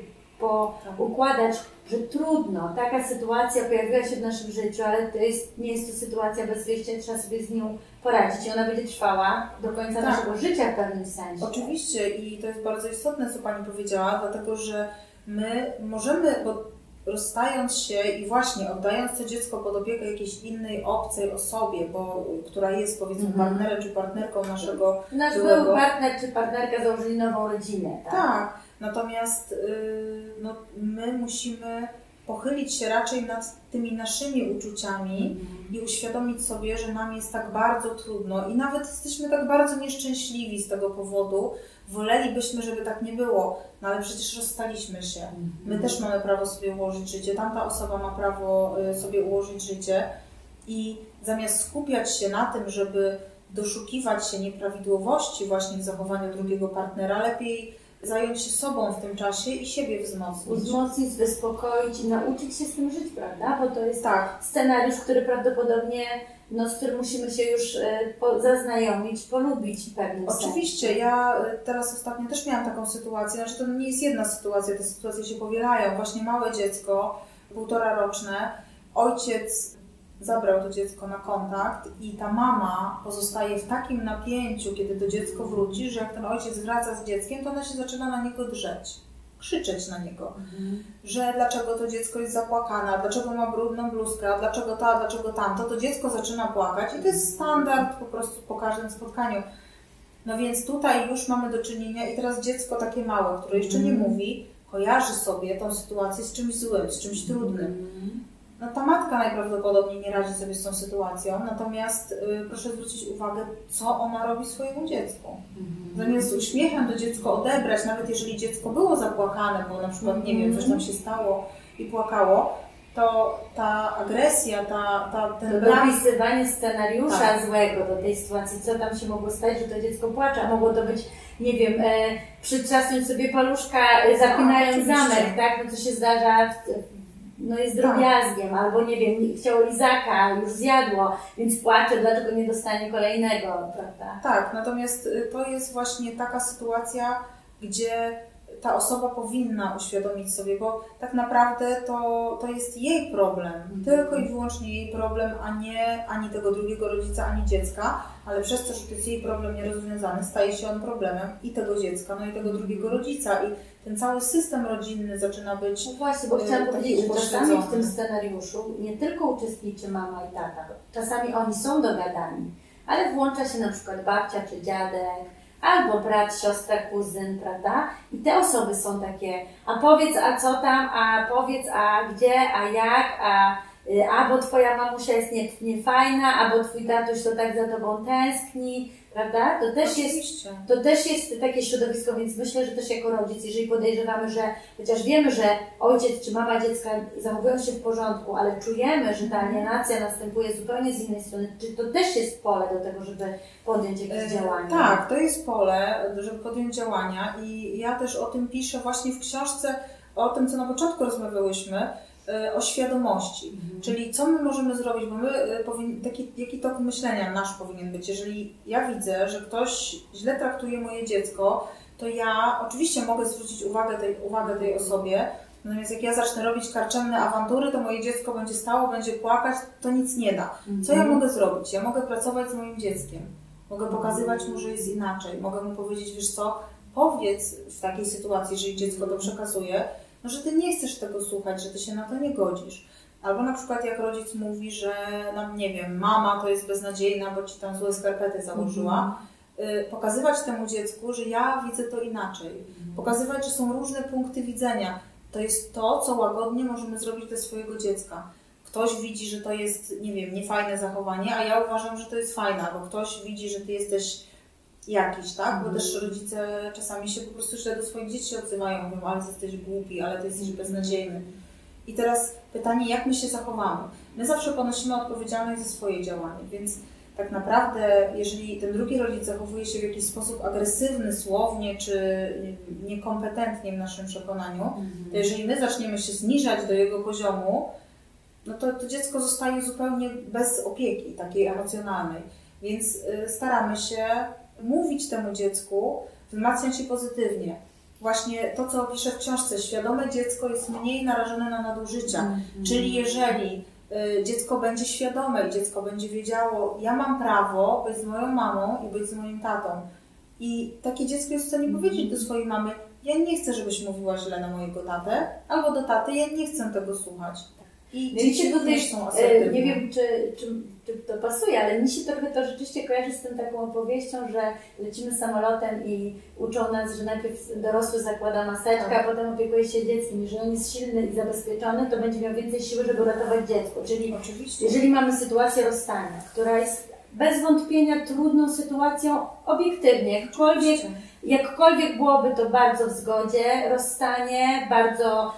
poukładać, że trudno, taka sytuacja pojawiła się w naszym życiu, ale to jest, nie jest to sytuacja bez wyjścia, trzeba sobie z nią poradzić i ona będzie trwała do końca Tak. naszego życia w pewnym sensie. Oczywiście i to jest bardzo istotne, co Pani powiedziała, dlatego że my możemy, bo rozstając się i właśnie oddając to dziecko pod opiekę jakiejś innej, obcej osobie, bo, która jest powiedzmy Mhm. partnerem czy partnerką naszego Nasz byłego- były partner czy partnerka założyli nową rodzinę, tak? Tak, natomiast y, no, my musimy pochylić się raczej nad tymi naszymi uczuciami Mhm. i uświadomić sobie, że nam jest tak bardzo trudno i nawet jesteśmy tak bardzo nieszczęśliwi z tego powodu. Wolelibyśmy, żeby tak nie było, no ale przecież rozstaliśmy się. My też mamy prawo sobie ułożyć życie, tamta osoba ma prawo y, sobie ułożyć życie i zamiast skupiać się na tym, żeby doszukiwać się nieprawidłowości właśnie w zachowaniu drugiego partnera, lepiej zająć się sobą w tym czasie i siebie wzmocnić. Wzmocnić, wyspokoić i nauczyć się z tym żyć, prawda? Bo to jest Tak, scenariusz, który prawdopodobnie, no, z którym musimy się już e, po, zaznajomić, polubić w pewnym oczywiście. sensie. Ja y, teraz ostatnio też miałam taką sytuację, znaczy to nie jest jedna sytuacja, te sytuacje się powielają. Właśnie małe dziecko, półtora roczne, ojciec zabrał to dziecko na kontakt i ta mama pozostaje w takim napięciu, kiedy to dziecko wróci, że jak ten ojciec wraca z dzieckiem, to ona się zaczyna na niego drzeć, krzyczeć na niego. Mhm. że dlaczego to dziecko jest zapłakane, dlaczego ma brudną bluzkę, a dlaczego to, a dlaczego tamto, to dziecko zaczyna płakać i to jest standard po prostu po każdym spotkaniu. No więc tutaj już mamy do czynienia i teraz dziecko takie małe, które jeszcze nie Mhm. mówi, kojarzy sobie tą sytuację z czymś złym, z czymś trudnym. Mhm. No ta matka najprawdopodobniej nie radzi sobie z tą sytuacją, natomiast y, proszę zwrócić uwagę, co ona robi swojemu dziecku. Mhm. Zamiast uśmiechem to dziecko odebrać, nawet jeżeli dziecko było zapłakane, bo na przykład, nie wiem, coś tam się stało i płakało, to ta agresja, ta, ta, ten To brak... dopisywanie scenariusza Tak. złego do tej sytuacji, co tam się mogło stać, że to dziecko płacze, a mogło to być, nie wiem, e, przytrzasnąć sobie paluszka, e, zapinając Tak, oczywiście. zamek, tak? No co się zdarza, w, no jest drobiazgiem, albo nie wiem, chciało lizaka, już zjadło, więc płacze, dlaczego nie dostanie kolejnego, prawda? Tak, natomiast y, to jest właśnie taka sytuacja, gdzie ta osoba powinna uświadomić sobie, bo tak naprawdę to, to jest jej problem, tylko i wyłącznie jej problem, a nie ani tego drugiego rodzica, ani dziecka, ale przez to, że to jest jej problem nierozwiązany, staje się on problemem i tego dziecka, no i tego drugiego rodzica. I ten cały system rodzinny zaczyna być No właśnie, bo y, chciałam powiedzieć, że czasami w tym scenariuszu nie tylko uczestniczy mama i tata, czasami oni są dogadani, ale włącza się na przykład babcia czy dziadek, albo brat, siostra, kuzyn, prawda? I te osoby są takie, a powiedz, a co tam, a powiedz, a gdzie, a jak, a y, albo twoja mamusia jest nie, niefajna, albo twój tatuś to tak za tobą tęskni, prawda? To też jest to też jest takie środowisko, więc myślę, że też jako rodzic, jeżeli podejrzewamy, że chociaż wiemy, że ojciec czy mama dziecka zachowują się w porządku, ale czujemy, że ta alienacja następuje zupełnie z innej strony, czy to też jest pole do tego, żeby podjąć jakieś E, działania? Tak, to jest pole, żeby podjąć działania i ja też o tym piszę właśnie w książce, o tym, co na początku rozmawiałyśmy, o świadomości. Mhm. Czyli co my możemy zrobić, bo my e, powin, taki, jaki tok myślenia nasz powinien być. Jeżeli ja widzę, że ktoś źle traktuje moje dziecko, to ja oczywiście mogę zwrócić uwagę tej, uwagę tej osobie, natomiast jak ja zacznę robić karczemne awantury, to moje dziecko będzie stało, będzie płakać, to nic nie da. Co ja Mhm. mogę zrobić? Ja mogę pracować z moim dzieckiem. Mogę pokazywać mu, że jest inaczej. Mogę mu powiedzieć, wiesz co, powiedz w takiej sytuacji, jeżeli dziecko to przekazuje, no, że ty nie chcesz tego słuchać, że ty się na to nie godzisz. Albo na przykład jak rodzic mówi, że nam, nie wiem, mama to jest beznadziejna, bo ci tam złe skarpety założyła. Y, Pokazywać temu dziecku, że ja widzę to inaczej. Pokazywać, że są różne punkty widzenia. To jest to, co łagodnie możemy zrobić dla swojego dziecka. Ktoś widzi, że to jest, nie wiem, niefajne zachowanie, a ja uważam, że to jest fajne, bo ktoś widzi, że ty jesteś jakiś, tak? Bo Mhm. też rodzice czasami się po prostu źle do swoich dzieci odzywają, mówią, ale jesteś głupi, ale ty jesteś beznadziejny. I teraz pytanie, jak my się zachowamy? My zawsze ponosimy odpowiedzialność za swoje działanie, więc tak naprawdę, jeżeli ten drugi rodzic zachowuje się w jakiś sposób agresywny, słownie czy niekompetentnie w naszym przekonaniu, Mhm. to jeżeli my zaczniemy się zniżać do jego poziomu, no to to dziecko zostaje zupełnie bez opieki takiej emocjonalnej. Więc y, staramy się mówić temu dziecku, wzmacniać się pozytywnie. Właśnie to, co piszę w książce, świadome dziecko jest mniej narażone na nadużycia. Mhm. Czyli jeżeli y, dziecko będzie świadome i dziecko będzie wiedziało, ja mam prawo być z moją mamą i być z moim tatą. I takie dziecko jest w stanie powiedzieć do swojej mamy, ja nie chcę, żebyś mówiła źle na mojego tatę, albo do taty, ja nie chcę tego słuchać. I No dzieci również są e, asertywne. nie wiem czy, czy, czy to pasuje, ale mi się trochę to rzeczywiście kojarzy z tym taką opowieścią, że lecimy samolotem i uczą nas, że najpierw dorosły zakłada maseczkę, Tak. a potem opiekuje się dzieckiem. Jeżeli on jest silny i zabezpieczony, to będzie miał więcej siły, żeby uratować dziecko. Czyli Oczywiście. jeżeli mamy sytuację rozstania, która jest bez wątpienia trudną sytuacją obiektywnie, jakkolwiek. Jakkolwiek byłoby to bardzo w zgodzie, rozstanie, bardzo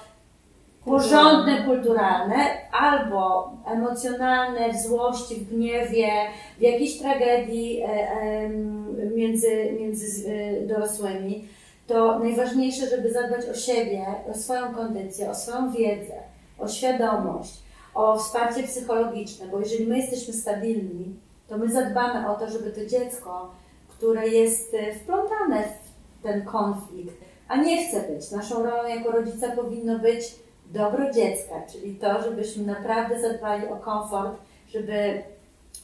porządne, kulturalne, albo emocjonalne, w złości, w gniewie, w jakiejś tragedii e, em, między, między e, dorosłymi, to najważniejsze, żeby zadbać o siebie, o swoją kondycję, o swoją wiedzę, o świadomość, o wsparcie psychologiczne, bo jeżeli my jesteśmy stabilni, to my zadbamy o to, żeby to dziecko, które jest e, wplątane w ten konflikt, a nie chce być. Naszą rolą jako rodzica powinno być dobro dziecka, czyli to, żebyśmy naprawdę zadbali o komfort, żeby,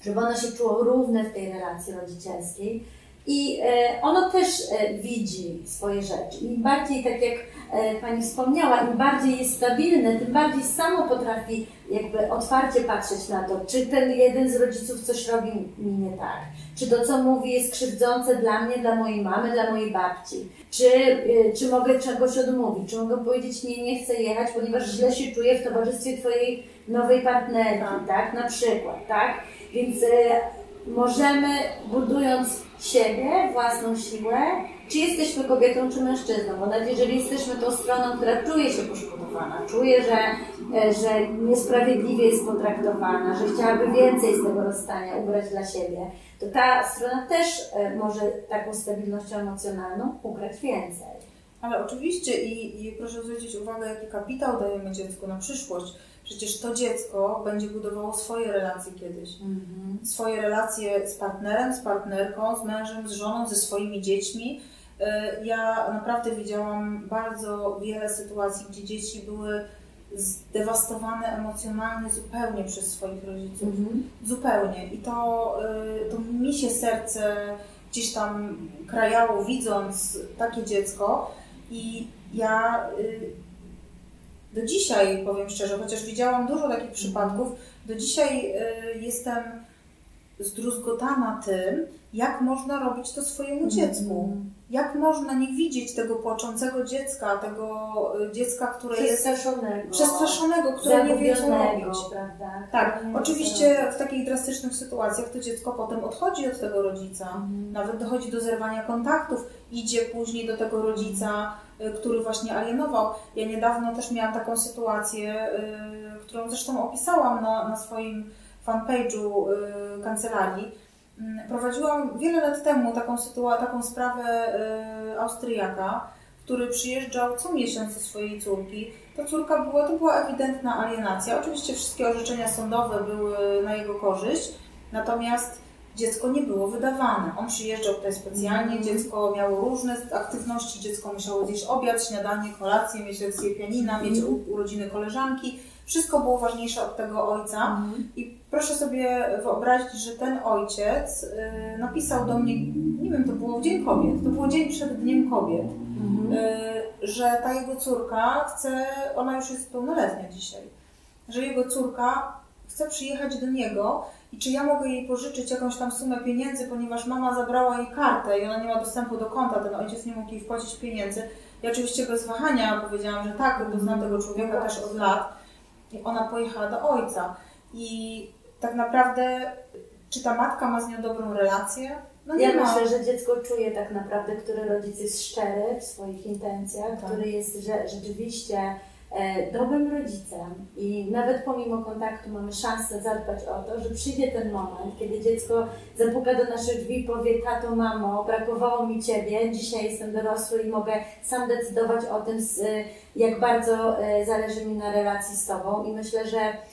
żeby ono się czuło równe w tej relacji rodzicielskiej. I e, ono też e, widzi swoje rzeczy. Im bardziej, tak jak e, Pani wspomniała, im bardziej jest stabilne, tym bardziej samo potrafi jakby otwarcie patrzeć na to, czy ten jeden z rodziców coś robi mi nie tak, czy to, co mówi, jest krzywdzące dla mnie, dla mojej mamy, dla mojej babci, czy, czy mogę czegoś odmówić, czy mogę powiedzieć, nie, nie chcę jechać, ponieważ źle się czuję w towarzystwie Twojej nowej partnerki, Tak. tak, na przykład, tak, więc możemy, budując siebie, własną siłę, czy jesteśmy kobietą, czy mężczyzną, bo nawet jeżeli jesteśmy tą stroną, która czuje się poszkodowana, czuje, że, e, że niesprawiedliwie jest potraktowana, że chciałaby więcej z tego rozstania ubrać dla siebie, to ta strona też e, może taką stabilnością emocjonalną ugrać więcej. Ale oczywiście i, i proszę zwrócić uwagę, jaki kapitał dajemy dziecku na przyszłość. Przecież to dziecko będzie budowało swoje relacje kiedyś. Swoje relacje z partnerem, z partnerką, z mężem, z żoną, ze swoimi dziećmi. Y, Ja naprawdę widziałam bardzo wiele sytuacji, gdzie dzieci były zdewastowane emocjonalnie zupełnie przez swoich rodziców. Zupełnie. I to, y, to mi się serce gdzieś tam krajało, widząc takie dziecko. I ja y, do dzisiaj, powiem szczerze, chociaż widziałam dużo takich przypadków, do dzisiaj y, jestem zdruzgotana tym, jak można robić to swojemu dziecku. Jak można nie widzieć tego płaczącego dziecka, tego y, dziecka, które jest Przestraszonego. przestraszonego, które nie wie co robić. prawda? Tak, nie oczywiście w takich drastycznych sytuacjach to dziecko potem odchodzi od tego rodzica, Mhm. nawet dochodzi do zerwania kontaktów, idzie później do tego rodzica, y, który właśnie alienował. Ja niedawno też miałam taką sytuację, y, którą zresztą opisałam na, na swoim fanpage'u y, kancelarii. Mm, Prowadziłam wiele lat temu taką, sytua- taką sprawę y, Austriaka, który przyjeżdżał co miesiąc do swojej córki. Ta córka była, to była ewidentna alienacja. Oczywiście wszystkie orzeczenia sądowe były na jego korzyść, natomiast dziecko nie było wydawane. On przyjeżdżał tutaj specjalnie, dziecko miało różne aktywności, dziecko musiało zjeść obiad, śniadanie, kolację, mieć lekcję pianina, mieć u- urodziny koleżanki. Wszystko było ważniejsze od tego ojca. I proszę sobie wyobrazić, że ten ojciec y, napisał do mnie, nie wiem, to było w Dzień Kobiet, to było dzień przed Dniem Kobiet, Mhm. y, że ta jego córka chce, ona już jest pełnoletnia dzisiaj, że jego córka chce przyjechać do niego i czy ja mogę jej pożyczyć jakąś tam sumę pieniędzy, ponieważ mama zabrała jej kartę i ona nie ma dostępu do konta, ten ojciec nie mógł jej wpłacić pieniędzy. Ja oczywiście bez wahania powiedziałam, że tak, bo znam tego człowieka też od lat. I ona pojechała do ojca. I tak naprawdę, czy ta matka ma z nią dobrą relację? No nie Ja ma. myślę, że dziecko czuje tak naprawdę, który rodzic jest szczery w swoich intencjach, Tak. który jest że, rzeczywiście dobrym rodzicem i nawet pomimo kontaktu mamy szansę zadbać o to, że przyjdzie ten moment, kiedy dziecko zapuka do naszych drzwi i powie tato, mamo, brakowało mi Ciebie, dzisiaj jestem dorosły i mogę sam decydować o tym, jak bardzo e, zależy mi na relacji z Tobą i myślę, że E,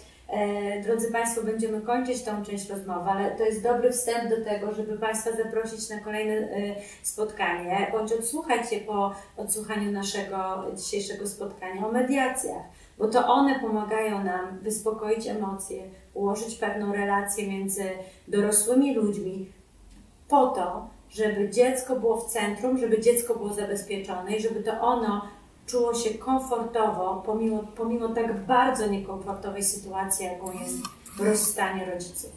Drodzy Państwo, będziemy kończyć tą część rozmowy, ale to jest dobry wstęp do tego, żeby Państwa zaprosić na kolejne e, spotkanie, bądź odsłuchać je po odsłuchaniu naszego dzisiejszego spotkania o mediacjach, bo to one pomagają nam wyspokoić emocje, ułożyć pewną relację między dorosłymi ludźmi po to, żeby dziecko było w centrum, żeby dziecko było zabezpieczone i żeby to ono czuło się komfortowo, pomimo, pomimo tak bardzo niekomfortowej sytuacji, jaką jest rozstanie rodziców.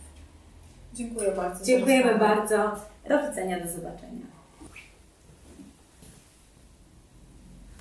Dziękuję bardzo. Dziękujemy bardzo. Do widzenia, do zobaczenia.